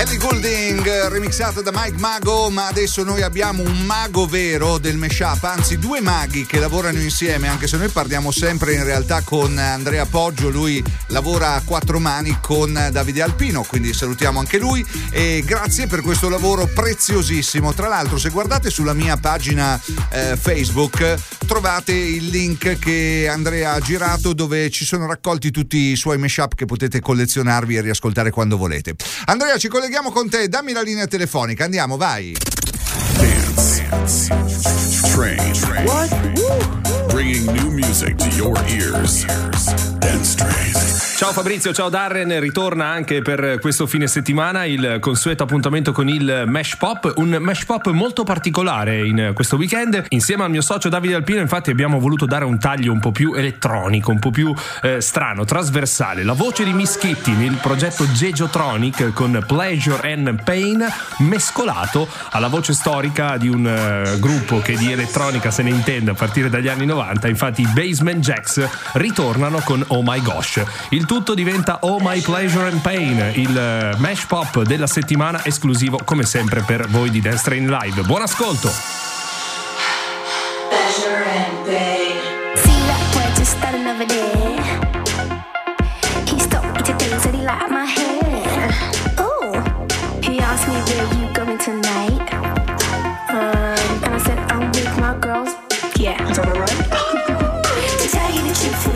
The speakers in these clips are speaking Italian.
Ellie Goulding remixata da Mike Mago, ma adesso noi abbiamo un mago vero del mashup, anzi due maghi che lavorano insieme, anche se noi parliamo sempre in realtà con Andrea Poggio, lui lavora a quattro mani con Davide Alpino, quindi salutiamo anche lui e grazie per questo lavoro preziosissimo. Tra l'altro se guardate sulla mia pagina eh, Facebook trovate il link che Andrea ha girato dove ci sono raccolti tutti i suoi mashup che potete collezionarvi e riascoltare quando volete. Andrea ci colleghiamo colleghiamo con te, dammi la linea telefonica, andiamo, vai. Dance. Train. Train. What? Bringing new music to your ears. Dance Train. Ciao Fabrizio, ciao Darren, ritorna anche per questo fine settimana il consueto appuntamento con il Mesh Pop, un Mesh Pop molto particolare in questo weekend. Insieme al mio socio Davide Alpino infatti abbiamo voluto dare un taglio un po' più elettronico, un po' più eh, strano, trasversale. La voce di Mischetti nel progetto Gegiotronic con Pleasure and Pain mescolato alla voce storica di un uh, gruppo che di elettronica se ne intende a partire dagli anni 90, infatti i Basement Jacks ritornano con Oh My Gosh. Il tutto diventa Oh My Pleasure and Pain, il eh, mash pop della settimana esclusivo come sempre per voi di Dance Train Live. Buon ascolto! Pleasure and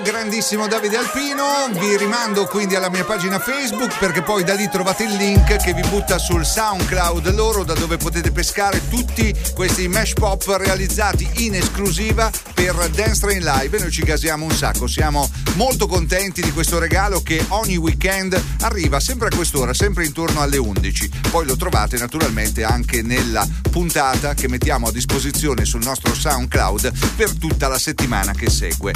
grandissimo Davide Alpino. Vi rimando quindi alla mia pagina Facebook perché poi da lì trovate il link che vi butta sul SoundCloud loro da dove potete pescare tutti questi mesh pop realizzati in esclusiva per Dance Train Live e noi ci gasiamo un sacco. Siamo molto contenti di questo regalo che ogni weekend arriva sempre a quest'ora, sempre intorno alle 11. Poi lo trovate naturalmente anche nella puntata che mettiamo a disposizione sul nostro SoundCloud per tutta la settimana che segue.